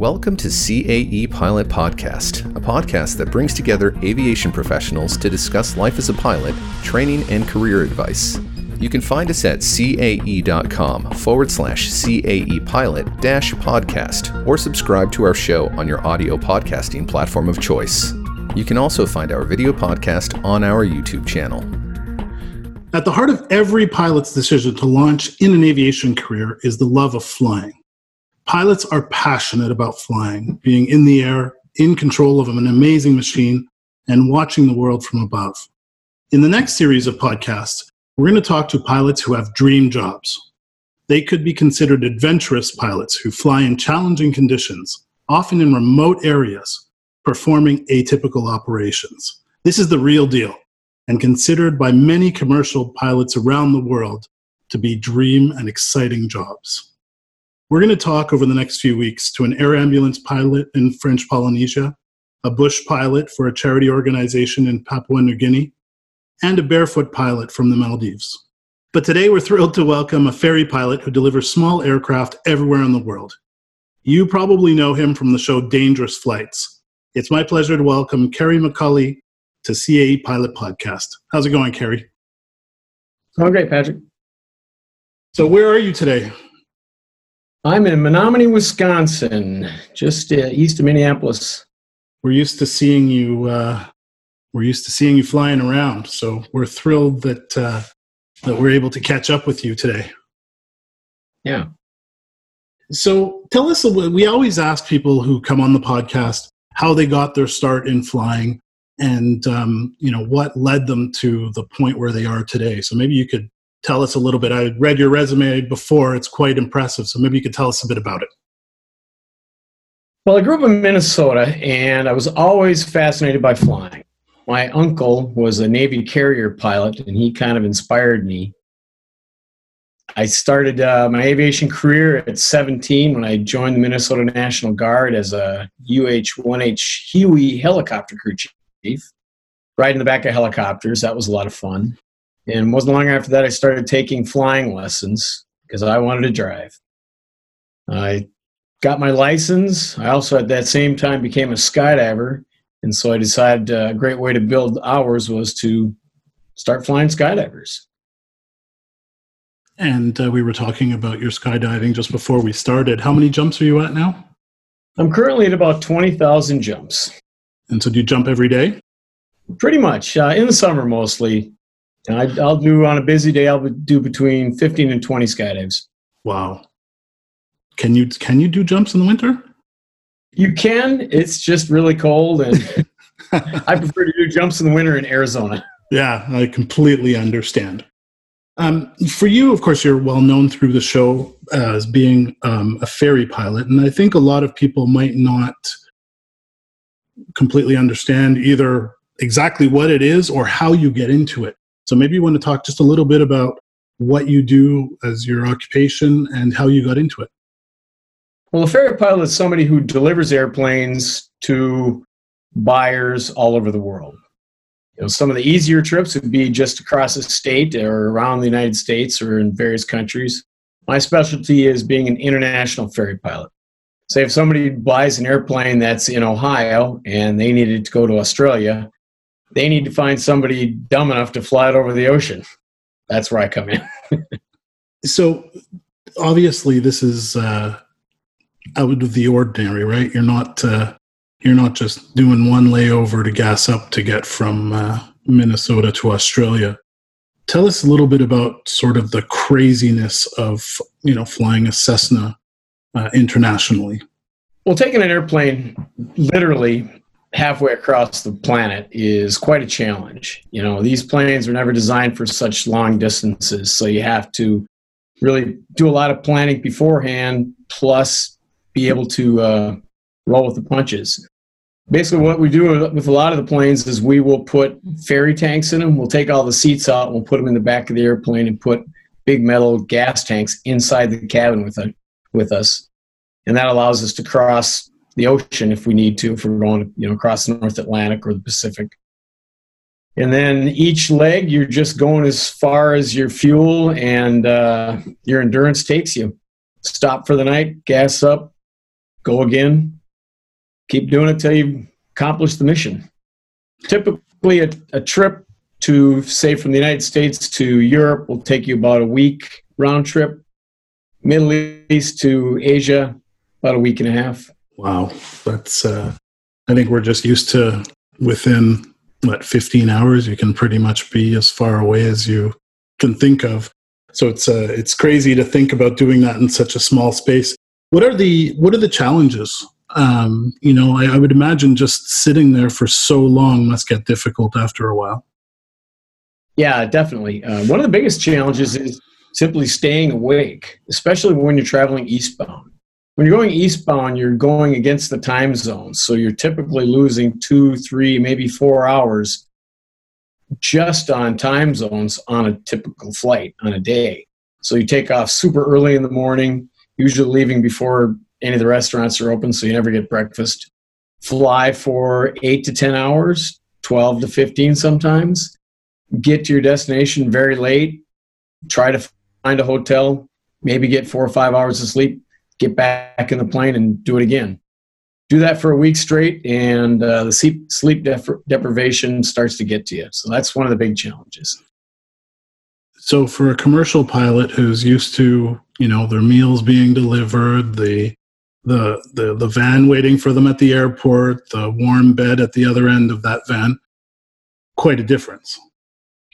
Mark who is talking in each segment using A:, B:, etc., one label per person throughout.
A: Welcome to CAE Pilot Podcast, a podcast that brings together aviation professionals to discuss life as a pilot, training, and career advice. You can find us at cae.com forward slash CAE pilot dash podcast or subscribe to our show on your audio podcasting platform of choice. You can also find our video podcast on our YouTube channel.
B: At the heart of every pilot's decision to launch in an aviation career is the love of flying. Pilots are passionate about flying, being in the air, in control of an amazing machine, and watching the world from above. In the next series of podcasts, we're going to talk to pilots who have dream jobs. They could be considered adventurous pilots who fly in challenging conditions, often in remote areas, performing atypical operations. This is the real deal and considered by many commercial pilots around the world to be dream and exciting jobs. We're going to talk over the next few weeks to an air ambulance pilot in French Polynesia, a bush pilot for a charity organization in Papua New Guinea, and a barefoot pilot from the Maldives. But today we're thrilled to welcome a ferry pilot who delivers small aircraft everywhere in the world. You probably know him from the show Dangerous Flights. It's my pleasure to welcome Kerry McCauley to CAE Pilot Podcast. How's it going, Kerry?
C: Oh, great, Patrick.
B: So, where are you today?
C: I'm in Menomonie, Wisconsin, just uh, east of Minneapolis.
B: We're used to seeing you. Uh, we're used to seeing you flying around, so we're thrilled that uh, that we're able to catch up with you today.
C: Yeah.
B: So, tell us. We always ask people who come on the podcast how they got their start in flying and um, you know what led them to the point where they are today. So maybe you could tell us a little bit. I read your resume before; it's quite impressive. So maybe you could tell us a bit about it.
C: Well, I grew up in Minnesota, and I was always fascinated by flying. My uncle was a Navy carrier pilot, and he kind of inspired me. I started uh, my aviation career at 17 when I joined the Minnesota National Guard as a UH 1H Huey helicopter crew chief in the back of helicopters. That was a lot of fun. And wasn't long after that I started taking flying lessons because I wanted to drive. I got my license. I also at that same time became a skydiver. And so I decided uh, a great way to build hours was to start flying skydivers.
B: And uh, we were talking about your skydiving just before we started. How many jumps are you at now?
C: I'm currently at about 20,000 jumps.
B: And so do you jump every day?
C: Pretty much. Uh, in the summer, mostly. I, will do on a busy day, I'll do between 15 and 20 skydives.
B: Wow. Can you can you do jumps in the winter?
C: You can. It's just really cold, and I prefer to do jumps in the winter in Arizona.
B: Yeah, I completely understand. Um, for you, of course, you're well known through the show as being um, a ferry pilot, and I think a lot of people might not completely understand either exactly what it is or how you get into it. So maybe you want to talk just a little bit about what you do as your occupation and how you got into it.
C: Well, a ferry pilot is somebody who delivers airplanes to buyers all over the world. You know, some of the easier trips would be just across a state or around the United States or in various countries. My specialty is being an international ferry pilot say if somebody buys an airplane that's in Ohio and they needed to go to Australia, they need to find somebody dumb enough to fly it over the ocean. That's where I come in.
B: so obviously this is uh, out of the ordinary, right? You're not uh, you're not just doing one layover to gas up to get from uh, Minnesota to Australia. Tell us a little bit about sort of the craziness of you know flying a Cessna uh, internationally?
C: Well, taking an airplane literally halfway across the planet is quite a challenge. You know, these planes were never designed for such long distances, so you have to really do a lot of planning beforehand, plus be able to uh, roll with the punches. Basically, what we do with a lot of the planes is we will put ferry tanks in them. We'll take all the seats out, and we'll put them in the back of the airplane, and put big metal gas tanks inside the cabin with it with us, and that allows us to cross the ocean if we need to, if we're going, you know, across the North Atlantic or the Pacific. And then each leg, you're just going as far as your fuel and uh, your endurance takes you. Stop for the night, gas up, go again, keep doing it till you accomplish the mission. Typically, a, a trip to, say, from the United States to Europe will take you about a week round trip. Middle East to Asia, about a week and a half.
B: Wow. That's, uh, I think we're just used to within, what, 15 hours, you can pretty much be as far away as you can think of. So it's, uh, it's crazy to think about doing that in such a small space. What are the, what are the challenges um, you know, I, I, would imagine just sitting there for so long must get difficult after a while.
C: Yeah, definitely. Uh, one of the biggest challenges is simply staying awake, especially when you're traveling eastbound. When you're going eastbound, you're going against the time zones, so you're typically losing two, three, maybe four hours just on time zones on a typical flight on a day. So you take off super early in the morning, usually leaving before any of the restaurants are open, so you never get breakfast. Fly for eight to 10 hours, 12 to 15 sometimes. Get to your destination very late. Try to find a hotel, maybe get four or five hours of sleep, get back in the plane and do it again. Do that for a week straight, and uh, the sleep, sleep deprivation starts to get to you. So that's one of the big challenges.
B: So, for a commercial pilot who's used to, you know, their meals being delivered, the the, the, the van waiting for them at the airport, the warm bed at the other end of that van. Quite a difference.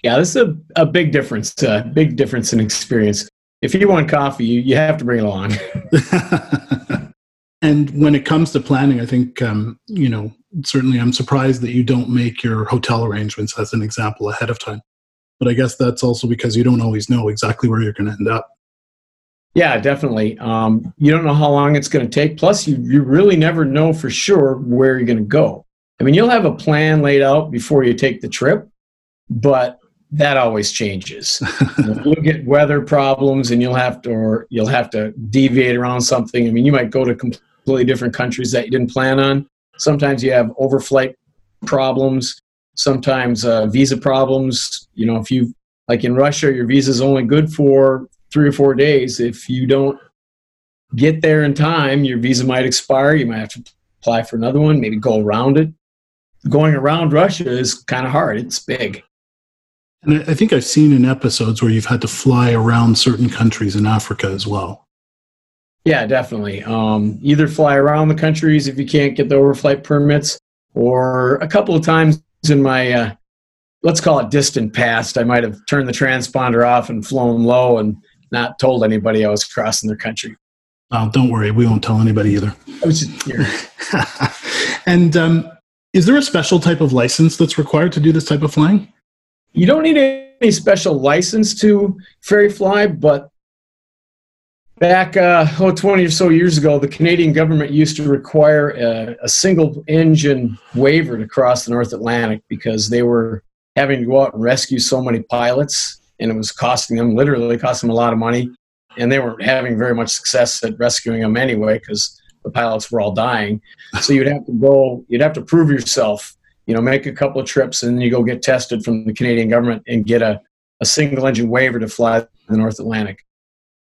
C: Yeah, this is a, a big difference, a uh, big difference in experience. If you want coffee, you, you have to bring it along.
B: and when it comes to planning, I think, um, you know, certainly I'm surprised that you don't make your hotel arrangements as an example ahead of time. But I guess that's also because you don't always know exactly where you're going to end up.
C: Yeah, definitely. Um, you don't know how long it's going to take. Plus, you, you really never know for sure where you're going to go. I mean, you'll have a plan laid out before you take the trip, but that always changes. you'll get weather problems, and you'll have to, or you'll have to deviate around something. I mean, you might go to completely different countries that you didn't plan on. Sometimes you have overflight problems. Sometimes uh, visa problems. You know, if you like in Russia, your visa is only good for three or four days. If you don't get there in time, your visa might expire. You might have to apply for another one, maybe go around it. Going around Russia is kind of hard, it's big.
B: And I think I've seen in episodes where you've had to fly around certain countries in Africa as well.
C: Yeah, definitely. Um, either fly around the countries if you can't get the overflight permits, or a couple of times in my uh, let's call it distant past, I might have turned the transponder off and flown low and not told anybody I was crossing their country.
B: Oh, don't worry, we won't tell anybody either.
C: I was just
B: and um, is there a special type of license that's required to do this type of flying?
C: You don't need any special license to ferry fly, but back uh, oh, 20 or so years ago, the Canadian government used to require a, a single engine waiver to cross the North Atlantic because they were having to go out and rescue so many pilots and it was costing them literally costing them a lot of money and they weren't having very much success at rescuing them anyway because the pilots were all dying. So you'd have to go you'd have to prove yourself you know make a couple of trips and then you go get tested from the canadian government and get a, a single engine waiver to fly the north atlantic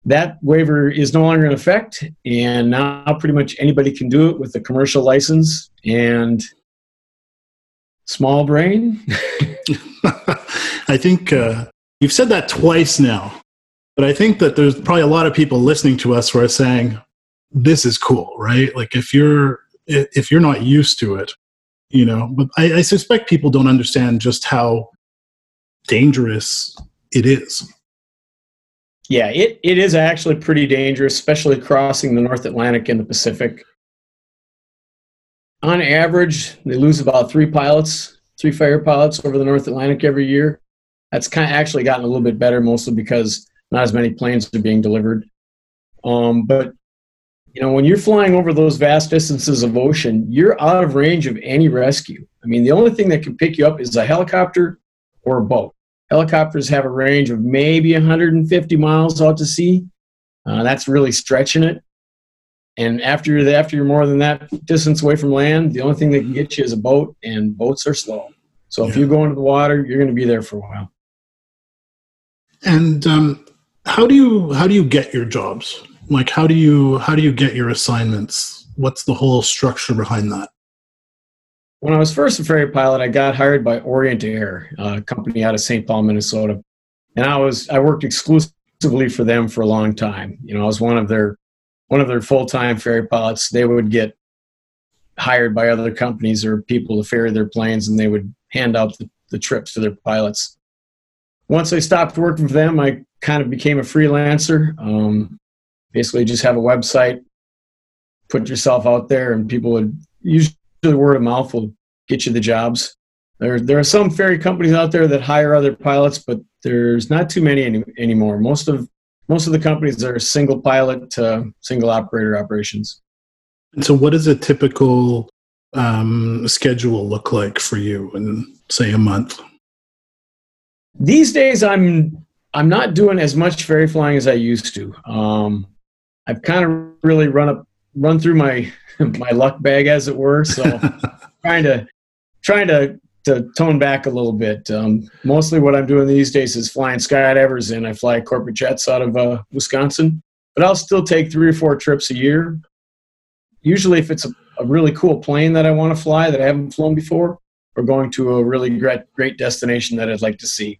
C: that waiver is no longer in effect and now pretty much anybody can do it with a commercial license and small brain
B: i think uh, You've said that twice now, but I think that there's probably a lot of people listening to us who are saying, "This is cool," right? Like if you're if you're not used to it, you know. But I, I suspect people don't understand just how dangerous it is.
C: Yeah, it, it is actually pretty dangerous, especially crossing the North Atlantic and the Pacific. On average, they lose about three pilots, three fire pilots over the North Atlantic every year. That's kind of actually gotten a little bit better, mostly because not as many planes are being delivered. Um, but you know, when you're flying over those vast distances of ocean, you're out of range of any rescue. I mean, the only thing that can pick you up is a helicopter or a boat. Helicopters have a range of maybe 150 miles out to sea. Uh, that's really stretching it. And after you're, after you're more than that distance away from land, the only thing that can get you is a boat, and boats are slow. So yeah. if you go into the water, you're going to be there for a while.
B: And um, how do you how do you get your jobs? Like how do you how do you get your assignments? what's the whole structure behind that?
C: When I was first a ferry pilot, I got hired by Orient Air, a company out of St. Paul, Minnesota, and I was I worked exclusively for them for a long time. You know, I was one of their one of their full time ferry pilots. They would get hired by other companies or people to ferry their planes, and they would hand out the, the trips to their pilots. Once I stopped working for them, I kind of became a freelancer. Um, basically, just have a website, put yourself out there, and people would usually word of mouth will get you the jobs. There, there are some ferry companies out there that hire other pilots, but there's not too many any, anymore. Most of most of the companies are single pilot, uh, single operator operations.
B: And so, what does a typical um, schedule look like for you in, say, a month?
C: These days, I'm I'm not doing as much ferry flying as I used to. Um, I've kind of really run up run through my my luck bag, as it were. So, trying to trying to to tone back a little bit. Um, mostly, what I'm doing these days is flying skydivers, and I fly corporate jets out of uh, Wisconsin. But I'll still take three or four trips a year. Usually, if it's a, a really cool plane that I want to fly that I haven't flown before, or going to a really great great destination that I'd like to see.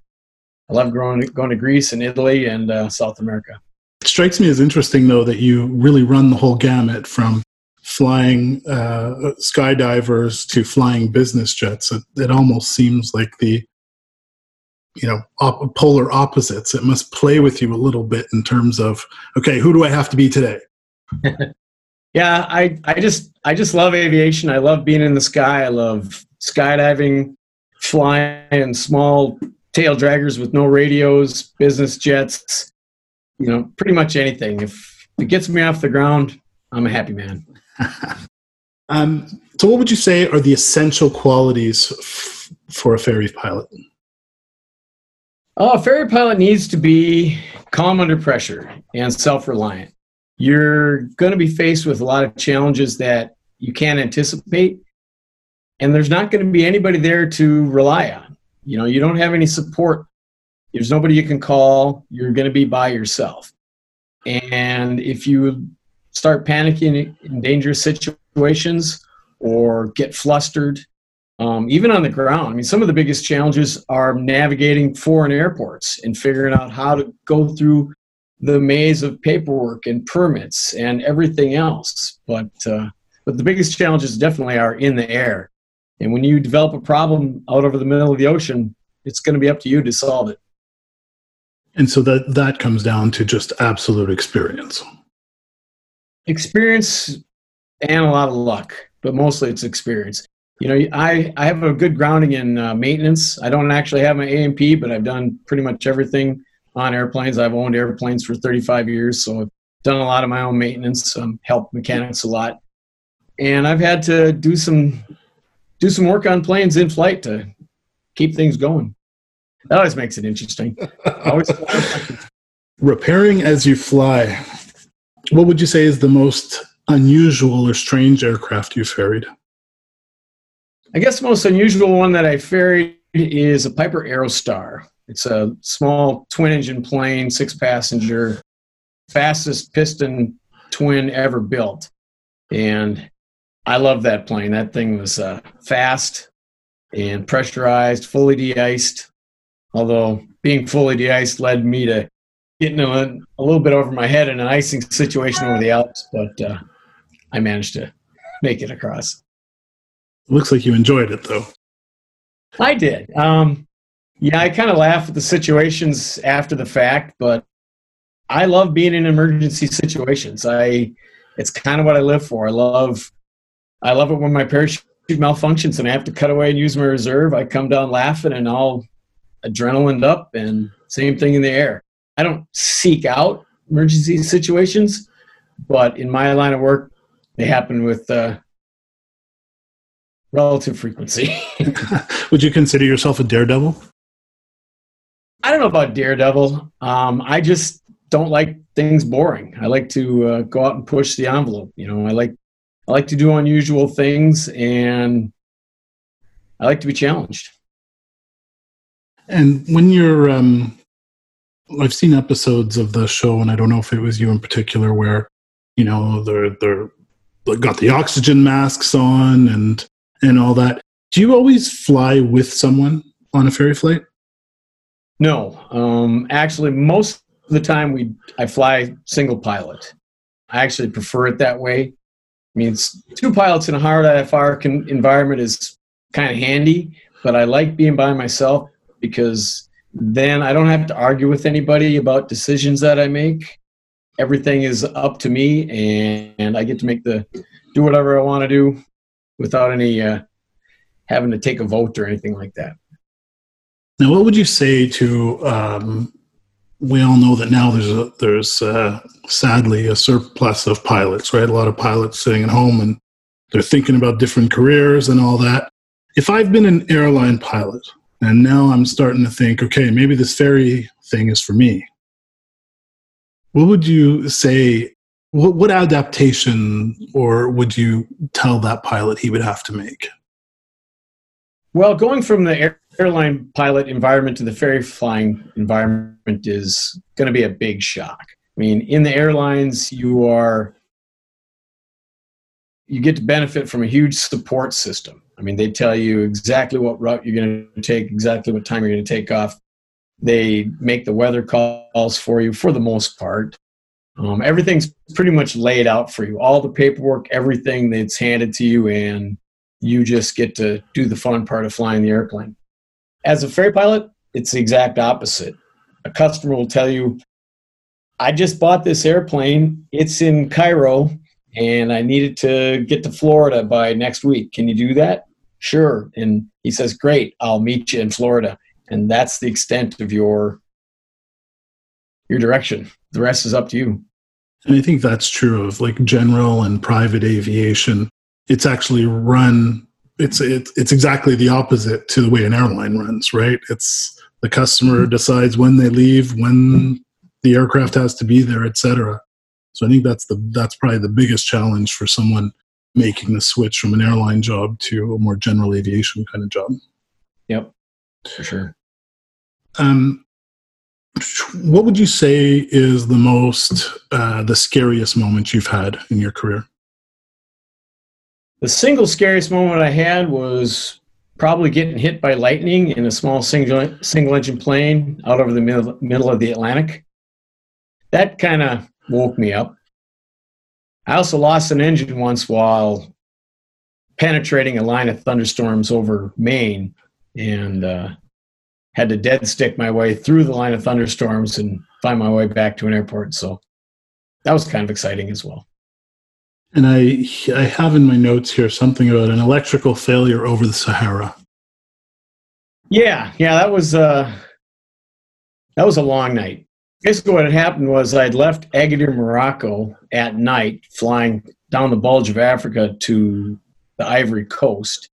C: I love going going to Greece and Italy and uh, South America.
B: It strikes me as interesting, though, that you really run the whole gamut from flying uh, skydivers to flying business jets. It, it almost seems like the you know op- polar opposites. It must play with you a little bit in terms of okay, who do I have to be today?
C: yeah, I I just I just love aviation. I love being in the sky. I love skydiving, flying small tail draggers with no radios, business jets. You know, pretty much anything. If it gets me off the ground, I'm a happy man.
B: um, so, what would you say are the essential qualities f- for a ferry pilot?
C: Oh, a ferry pilot needs to be calm under pressure and self reliant. You're going to be faced with a lot of challenges that you can't anticipate, and there's not going to be anybody there to rely on. You know, you don't have any support. There's nobody you can call. You're going to be by yourself. And if you start panicking in dangerous situations or get flustered, um, even on the ground. I mean, some of the biggest challenges are navigating foreign airports and figuring out how to go through the maze of paperwork and permits and everything else. But uh, but the biggest challenges definitely are in the air. And when you develop a problem out over the middle of the ocean, it's going to be up to you to solve it.
B: And so that that comes down to just absolute experience
C: experience and a lot of luck, but mostly it's experience. You know, I, I have a good grounding in uh, maintenance. I don't actually have my A&P, but I've done pretty much everything on airplanes. I've owned airplanes for 35 years, so I've done a lot of my own maintenance, um, helped mechanics a lot, and I've had to do some do some work on planes in flight to keep things going. That always makes it interesting. always
B: repairing as you fly what would you say is the most unusual or strange aircraft you've ferried?
C: I guess the most unusual one that I ferried is a Piper Aerostar. It's a small twin engine plane, six passenger, fastest piston twin ever built. And I love that plane. That thing was uh, fast and pressurized, fully de iced. Although being fully de iced led me to getting a, a little bit over my head in an icing situation over the Alps, but uh, I managed to make it across.
B: Looks like you enjoyed it, though.
C: I did. Um, yeah, I kind of laugh at the situations after the fact, but I love being in emergency situations. I it's kind of what I live for. I love I love it when my parachute malfunctions and I have to cut away and use my reserve. I come down laughing and all adrenaline up, and same thing in the air. I don't seek out emergency situations, but in my line of work, they happen with uh, relative frequency.
B: Would you consider yourself a daredevil?
C: I don't know about daredevil. Um, I just don't like things boring. I like to uh, go out and push the envelope. You know, I like I like to do unusual things, and I like to be challenged.
B: And when you're um, I've seen episodes of the show, and I don't know if it was you in particular, where you know they're they're got the oxygen masks on and and all that. Do you always fly with someone on a ferry flight?
C: No, um, actually, most of the time we I fly single pilot. I actually prefer it that way. I mean, two pilots in a hard IFR environment is kind of handy, but I like being by myself because then I don't have to argue with anybody about decisions that I make. Everything is up to me, and, and I get to make the do whatever I want to do without any uh, having to take a vote or anything like that.
B: Now, what would you say to? Um, we all know that now there's a, there's uh, sadly a surplus of pilots, right? A lot of pilots sitting at home and they're thinking about different careers and all that. If I've been an airline pilot and now I'm starting to think, okay, maybe this ferry thing is for me. What would you say? What, what adaptation or would you tell that pilot he would have to make?
C: Well, going from the air, airline pilot environment to the ferry flying environment is going to be a big shock. I mean, in the airlines, you are you get to benefit from a huge support system. I mean, they tell you exactly what route you're going to take, exactly what time you're going to take off. They make the weather calls for you for the most part. Um, everything's pretty much laid out for you. All the paperwork, everything that's handed to you, and you just get to do the fun part of flying the airplane. As a ferry pilot, it's the exact opposite. A customer will tell you, I just bought this airplane. It's in Cairo and I needed to get to Florida by next week. Can you do that? Sure. And he says, Great, I'll meet you in Florida. And that's the extent of your your direction. The rest is up to you.
B: And I think that's true of like general and private aviation. It's actually run it's it's it's exactly the opposite to the way an airline runs, right? It's the customer mm-hmm. decides when they leave, when the aircraft has to be there, etc. So I think that's the that's probably the biggest challenge for someone making the switch from an airline job to a more general aviation kind of job.
C: Yep, for sure.
B: Um, what would you say is the most uh, the scariest moment you've had in your career?
C: The single scariest moment I had was probably getting hit by lightning in a small single single engine plane out over the middle, middle of the Atlantic that kind of woke me up. I also lost an engine once while penetrating a line of thunderstorms over Maine and uh, had to dead stick my way through the line of thunderstorms and find my way back to an airport. So that was kind of exciting as well.
B: And I, I have in my notes here something about an electrical failure over the Sahara.
C: Yeah, yeah, that was uh, that was a long night basically what had happened was I'd left Agadir, Morocco at night, flying down the bulge of Africa to the Ivory Coast.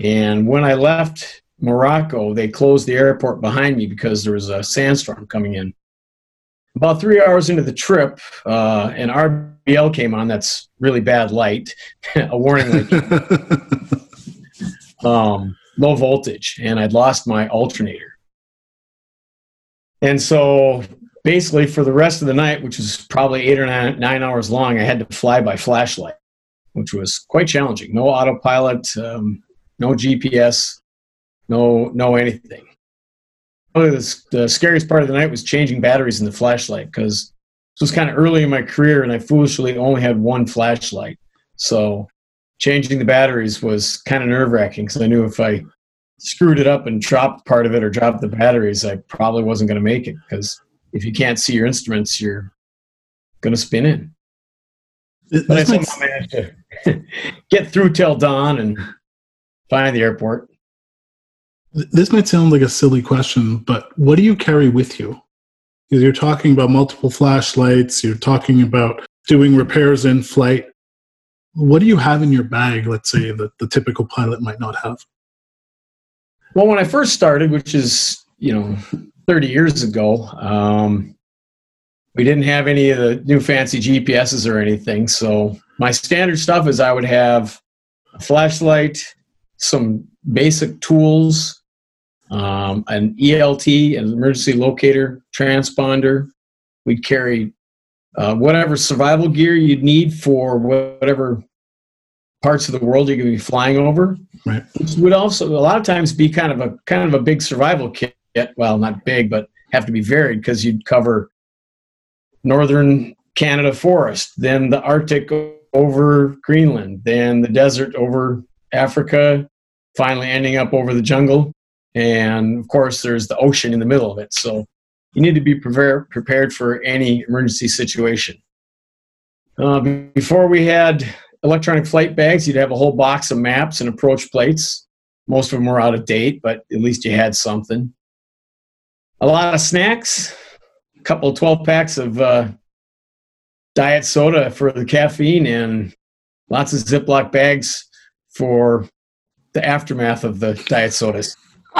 C: And when I left Morocco, they closed the airport behind me because there was a sandstorm coming in. About three hours into the trip, uh, an RBL came on. That's really bad light, a warning light. um, low voltage, and I'd lost my alternator. And so basically for the rest of the night, which was probably eight or nine, nine hours long, I had to fly by flashlight, which was quite challenging. No autopilot, um, no GPS, no no anything. Probably the, the scariest part of the night was changing batteries in the flashlight because this was kind of early in my career and I foolishly only had one flashlight. So changing the batteries was kind of nerve wracking because I knew if I screwed it up and dropped part of it or dropped the batteries, I probably wasn't going to make it because if you can't see your instruments, you're going to spin in. but I somehow managed to get through till dawn and find the airport.
B: This might sound like a silly question, but what do you carry with you? Because you're talking about multiple flashlights, you're talking about doing repairs in flight. What do you have in your bag, let's say, that the typical pilot might not have?
C: Well, when I first started, which is, you know, 30 years ago. Um, we didn't have any of the new fancy GPSs or anything. So my standard stuff is I would have a flashlight, some basic tools, um, an ELT, an emergency locator transponder. We'd carry uh, whatever survival gear you'd need for whatever parts of the world you're going to be flying over.
B: Right.
C: Which would also a lot of times be kind of a kind of a big survival kit. Well, not big, but have to be varied because you'd cover northern Canada forest, then the Arctic over Greenland, then the desert over Africa, finally ending up over the jungle. And of course, there's the ocean in the middle of it. So you need to be prepare, prepared for any emergency situation. Uh, before we had electronic flight bags, you'd have a whole box of maps and approach plates. Most of them were out of date, but at least you had something. A lot of snacks, a couple of 12 packs of uh, diet soda for the caffeine, and lots of Ziploc bags for the aftermath of the diet sodas.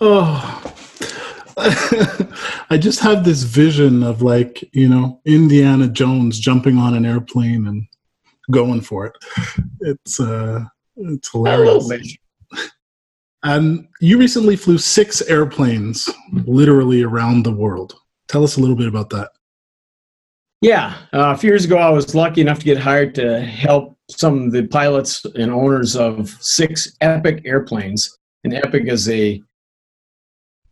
B: oh. I just have this vision of like, you know, Indiana Jones jumping on an airplane and going for it. It's uh it's hilarious. And you recently flew six airplanes literally around the world. Tell us a little bit about that.
C: Yeah, uh, a few years ago, I was lucky enough to get hired to help some of the pilots and owners of six Epic airplanes. And Epic is a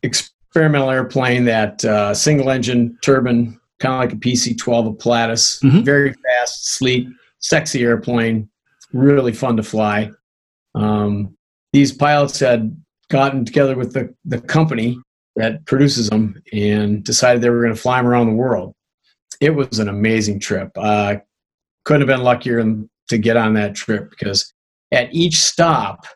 C: experimental airplane that uh, single engine turbine, kind of like a PC-12 of Pilatus, mm-hmm. very fast, sleek, sexy airplane, really fun to fly. Um, these pilots had gotten together with the, the company that produces them and decided they were going to fly them around the world. It was an amazing trip. Uh, couldn't have been luckier to get on that trip because at each stop,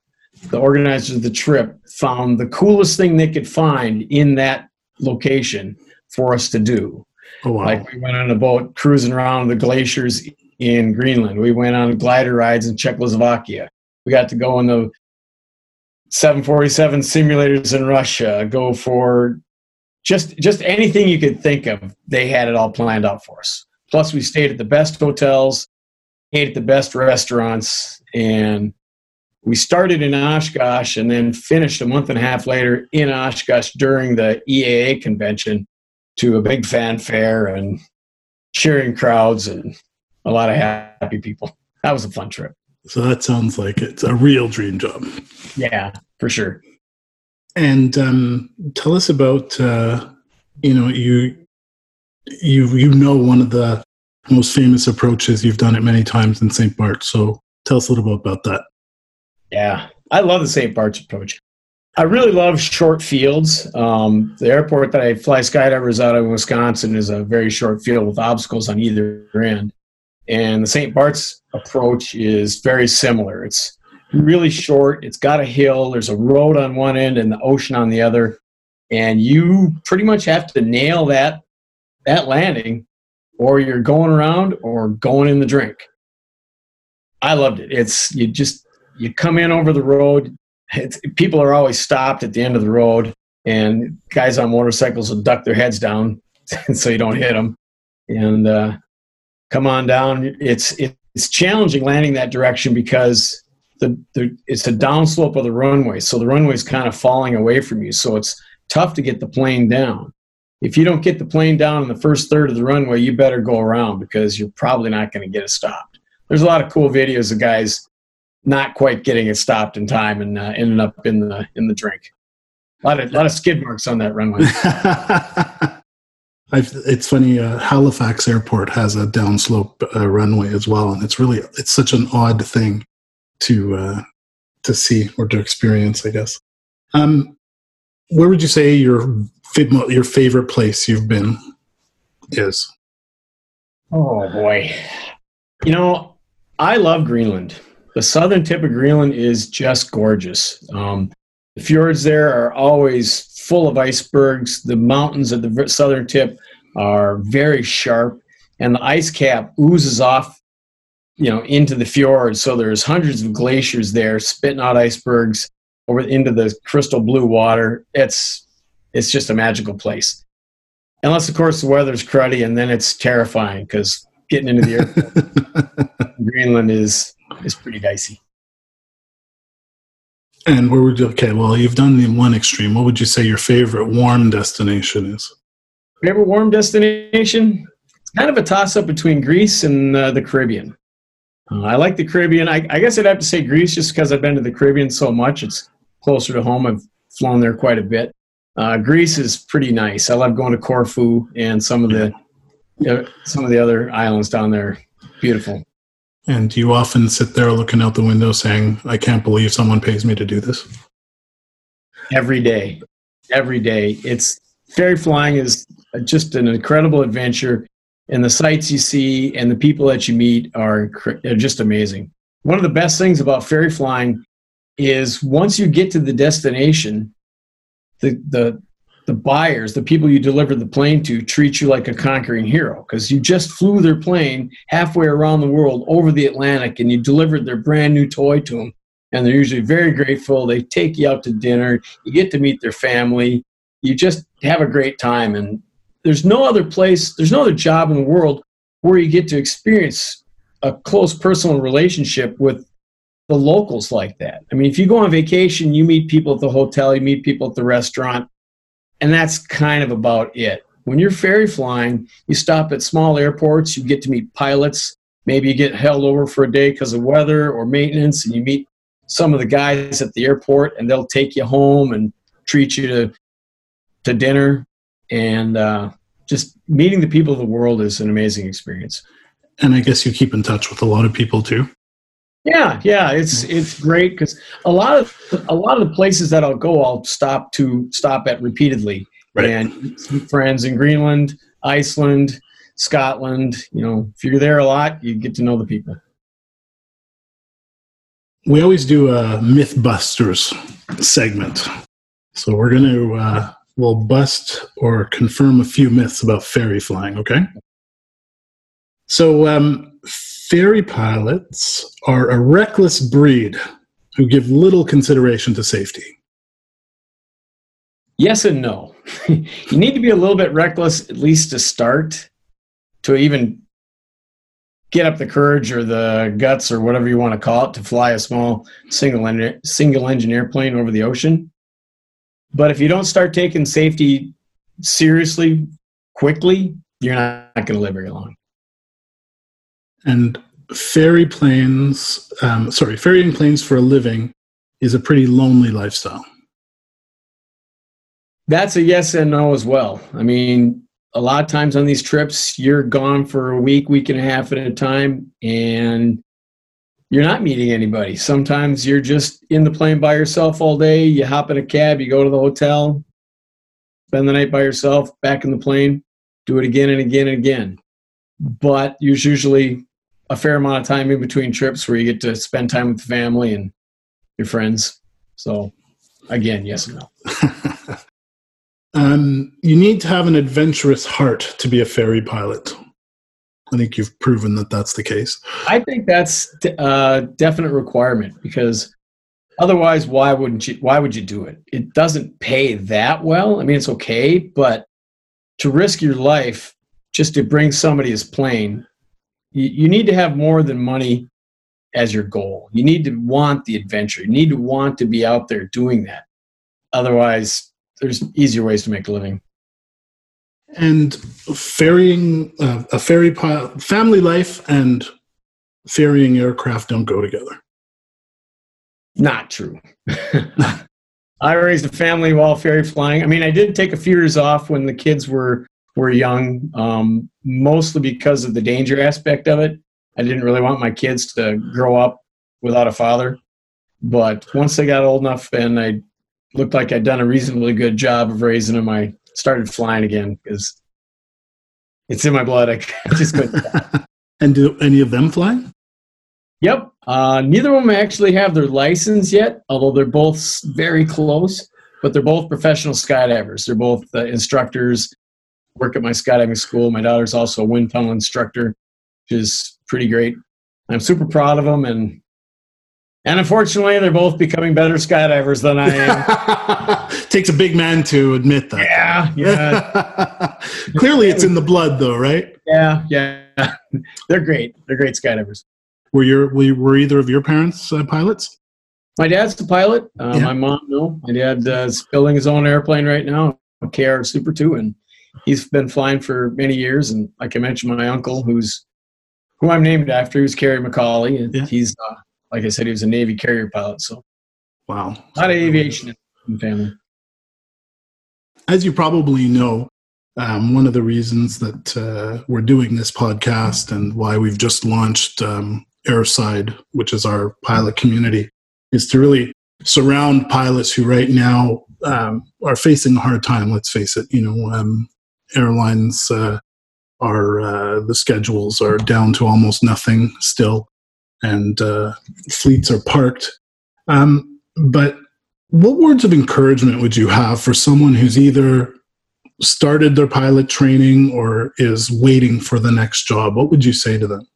C: the organizers of the trip found the coolest thing they could find in that location for us to do. Oh, wow. Like we went on a boat cruising around the glaciers in Greenland. We went on glider rides in Czechoslovakia. We got to go on the 747 simulators in Russia, go for just just anything you could think of. They had it all planned out for us. Plus, we stayed at the best hotels, ate at the best restaurants, and we started in Oshkosh and then finished a month and a half later in Oshkosh during the EAA convention to a big fanfare and cheering crowds and a lot of happy people. That was a fun trip.
B: So that sounds like it's a real dream job.
C: Yeah, for sure.
B: And um, tell us about uh, you know you you you know one of the most famous approaches. You've done it many times in St. Bart. So tell us a little bit about that.
C: Yeah, I love the St. Bart's approach. I really love short fields. Um, the airport that I fly skydivers out of in Wisconsin is a very short field with obstacles on either end. And the St. Bart's approach is very similar. It's really short, it's got a hill, there's a road on one end and the ocean on the other. And you pretty much have to nail that that landing or you're going around or going in the drink. I loved it. It's you just you come in over the road. People are always stopped at the end of the road, and guys on motorcycles will duck their heads down so you don't hit them. And uh, come on down. It's it's challenging landing that direction because the, the it's a downslope of the runway, so the runway is kind of falling away from you. So it's tough to get the plane down. If you don't get the plane down in the first third of the runway, you better go around because you're probably not going to get it stopped. There's a lot of cool videos of guys not quite getting it stopped in time and uh, ending up in the in the drink. A lot of lot of skid marks on that runway.
B: it's funny. Uh, Halifax Airport has a downslope uh, runway as well, and it's really it's such an odd thing to uh, to see or to experience. I guess. Um, where would you say your your favorite place you've been is?
C: Oh boy, you know I love Greenland the southern tip of Greenland is just gorgeous. Um, the fjords there are always full of icebergs. The mountains at the southern tip are very sharp, and the ice cap oozes off, you know, into the fjords. So there's hundreds of glaciers there, spitting out icebergs over into the crystal blue water. It's it's just a magical place. Unless, of course, the weather's cruddy, and then it's terrifying because getting into the airport Greenland is is pretty dicey.
B: And where would you, okay, well, you've done the one extreme. What would you say your favorite warm destination is?
C: Favorite warm destination? It's kind of a toss up between Greece and uh, the Caribbean. Uh, I like the Caribbean. I, I, guess I'd have to say Greece just because I've been to the Caribbean so much. It's closer to home. I've flown there quite a bit. Uh, Greece is pretty nice. I love going to Corfu and some of the uh, some of the other islands down there. Beautiful.
B: And do you often sit there looking out the window saying, "I can't believe someone pays me to do this"?
C: Every day, every day. It's ferry flying is just an incredible adventure and the sights you see and the people that you meet are, are just amazing. One of the best things about ferry flying is once you get to the destination, the the the buyers, the people you deliver the plane to, treat you like a conquering hero because you just flew their plane halfway around the world over the Atlantic and you delivered their brand new toy to them. And they're usually very grateful. They take you out to dinner. You get to meet their family. You just have a great time. And there's no other place, there's no other job in the world where you get to experience a close personal relationship with the locals like that. I mean, if you go on vacation, you meet people at the hotel, you meet people at the restaurant, and that's kind of about it. When you're ferry flying, you stop at small airports, you get to meet pilots. Maybe you get held over for a day because of weather or maintenance, and you meet some of the guys at the airport, and they'll take you home and treat you to to dinner and uh, just meeting the people of the world is an amazing experience.
B: And I guess you keep in touch with a lot of people too.
C: Yeah, yeah, it's it's great because a lot of a lot of the places that I'll go, I'll stop to stop at repeatedly, right. and friends in Greenland, Iceland, Scotland. You know, if you're there a lot, you get to know the people.
B: We always do a MythBusters segment, so we're going to uh, will bust or confirm a few myths about ferry flying, okay? So, um, ferry pilots are a reckless breed who give little consideration to safety.
C: Yes and no. you need to be a little bit reckless, at least to start, to even get up the courage or the guts or whatever you want to call it to fly a small single, en- single engine airplane over the ocean. But if you don't start taking safety seriously quickly, you're not, not going to live very long.
B: And ferry planes, um, sorry, ferrying planes for a living is a pretty lonely lifestyle.
C: That's a yes and no as well. I mean, a lot of times on these trips, you're gone for a week, week and a half at a time, and you're not meeting anybody. Sometimes you're just in the plane by yourself all day. You hop in a cab, you go to the hotel, spend the night by yourself, back in the plane, do it again and again and again. But there's usually a fair amount of time in between trips where you get to spend time with the family and your friends. So, again, yes and no.
B: um, you need to have an adventurous heart to be a ferry pilot. I think you've proven that that's the case.
C: I think that's a definite requirement because otherwise, why wouldn't you? Why would you do it? It doesn't pay that well. I mean, it's okay, but to risk your life just to bring somebody as plane, you, you need to have more than money as your goal. You need to want the adventure. You need to want to be out there doing that. Otherwise, there's easier ways to make a living
B: and ferrying uh, a ferry pilot, family life and ferrying aircraft don't go together.
C: Not true. I raised a family while ferry flying. I mean, I did take a few years off when the kids were were young, um, mostly because of the danger aspect of it. I didn't really want my kids to grow up without a father. But once they got old enough and I looked like I'd done a reasonably good job of raising them, I started flying again because it's in my blood. I just couldn't.
B: and do any of them fly?
C: Yep. Uh, neither of them actually have their license yet, although they're both very close. But they're both professional skydivers. They're both uh, instructors. Work at my skydiving school. My daughter's also a wind tunnel instructor, which is pretty great. I'm super proud of them, and and unfortunately, they're both becoming better skydivers than I
B: am. Takes a big man to admit that.
C: Yeah, yeah.
B: Clearly, it's in the blood, though, right?
C: Yeah, yeah. they're great. They're great skydivers.
B: Were your were either of your parents uh, pilots?
C: My dad's a pilot. Uh, yeah. My mom, no. My dad uh, is building his own airplane right now, a KR Super Two, and he's been flying for many years, and like I mentioned, my uncle, who's who I'm named after, who's Kerry McCauley, and
B: Yeah.
C: he's uh, like I said, he was a Navy carrier pilot. So
B: Wow.
C: a lot of aviation in the family.
B: As you probably know, um, one of the reasons that uh, we're doing this podcast and why we've just launched um, Airside, which is our pilot community, is to really surround pilots who right now um, are facing a hard time. Let's face it. You know, um, airlines uh, are uh, the schedules are down to almost nothing still, and uh, fleets are parked. Um, but what words of encouragement would you have for someone who's either started their pilot training or is waiting for the next job? What would you say to them?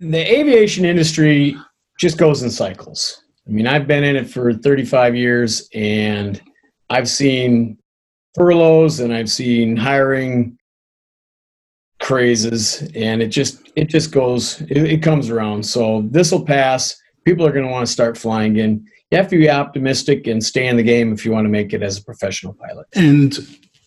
C: The aviation industry just goes in cycles. I mean, I've been in it for 35 years and I've seen furloughs and I've seen hiring crazes and it just it just goes it, it comes around. So this will pass. People are going to want to start flying again. You have to be optimistic and stay in the game if you want to make it as a professional pilot.
B: And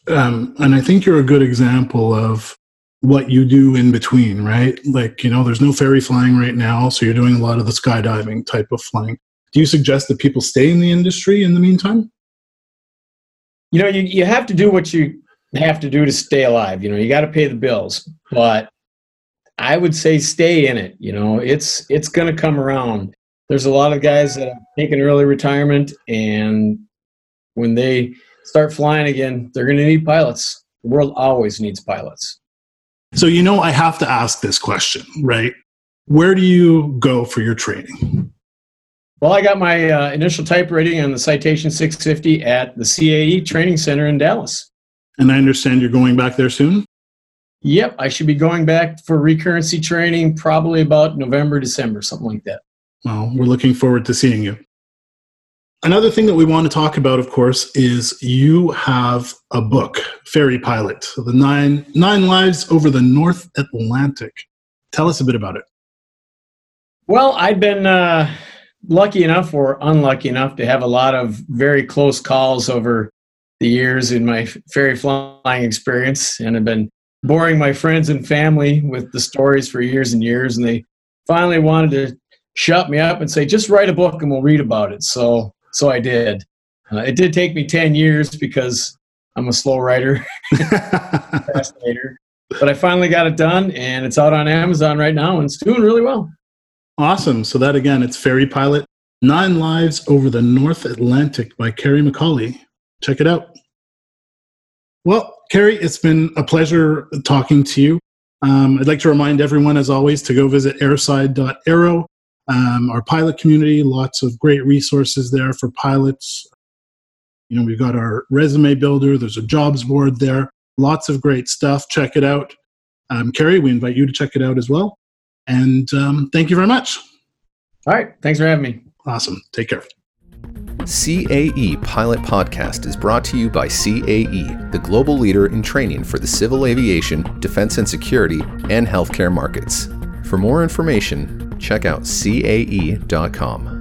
B: um, and I think you're a good example of what you do in between, right? Like you know, there's no ferry flying right now, so you're doing a lot of the skydiving type of flying. Do you suggest that people stay in the industry in the meantime?
C: You know you, you have to do what you have to do to stay alive you know you got to pay the bills but i would say stay in it you know it's it's going to come around there's a lot of guys that have taken early retirement and when they start flying again they're going to need pilots the world always needs pilots
B: So you know, I have to ask this question, right? Where do you go for your training?
C: Well i got my uh, initial type rating on the citation 650 at the cae training center in dallas
B: And I understand you're going back there soon.
C: yep i should be going back for recurrency training probably about november december something like that
B: Well, we're looking forward to seeing you. Another thing that we want to talk about, of course, is you have a book, Ferry Pilot, the nine nine lives over the North Atlantic. Tell us a bit about it.
C: Well, I've been uh, lucky enough or unlucky enough to have a lot of very close calls over the years in my ferry flying experience, and I've been boring my friends and family with the stories for years and years, and they finally wanted to shut me up and say, "Just write a book and we'll read about it." So, so I did. Uh, it did take me ten years because I'm a slow writer, but I finally got it done, and it's out on Amazon right now, and it's doing really well.
B: Awesome. So that again, it's Ferry Pilot, Nine Lives Over the North Atlantic by Kerry McCauley. Check it out. Well, Kerry, it's been a pleasure talking to you. Um, I'd like to remind everyone, as always, to go visit airside.aero, um, our pilot community. Lots of great resources there for pilots. You know, we've got our resume builder, there's a jobs board there. Lots of great stuff. Check it out. Um, Kerry, we invite you to check it out as well. And um, thank you very much.
C: All right. Thanks for having me.
B: Awesome. Take care.
A: CAE Pilot Podcast is brought to you by CAE, the global leader in training for the civil aviation, defense and security, and healthcare markets. For more information, check out cae.com.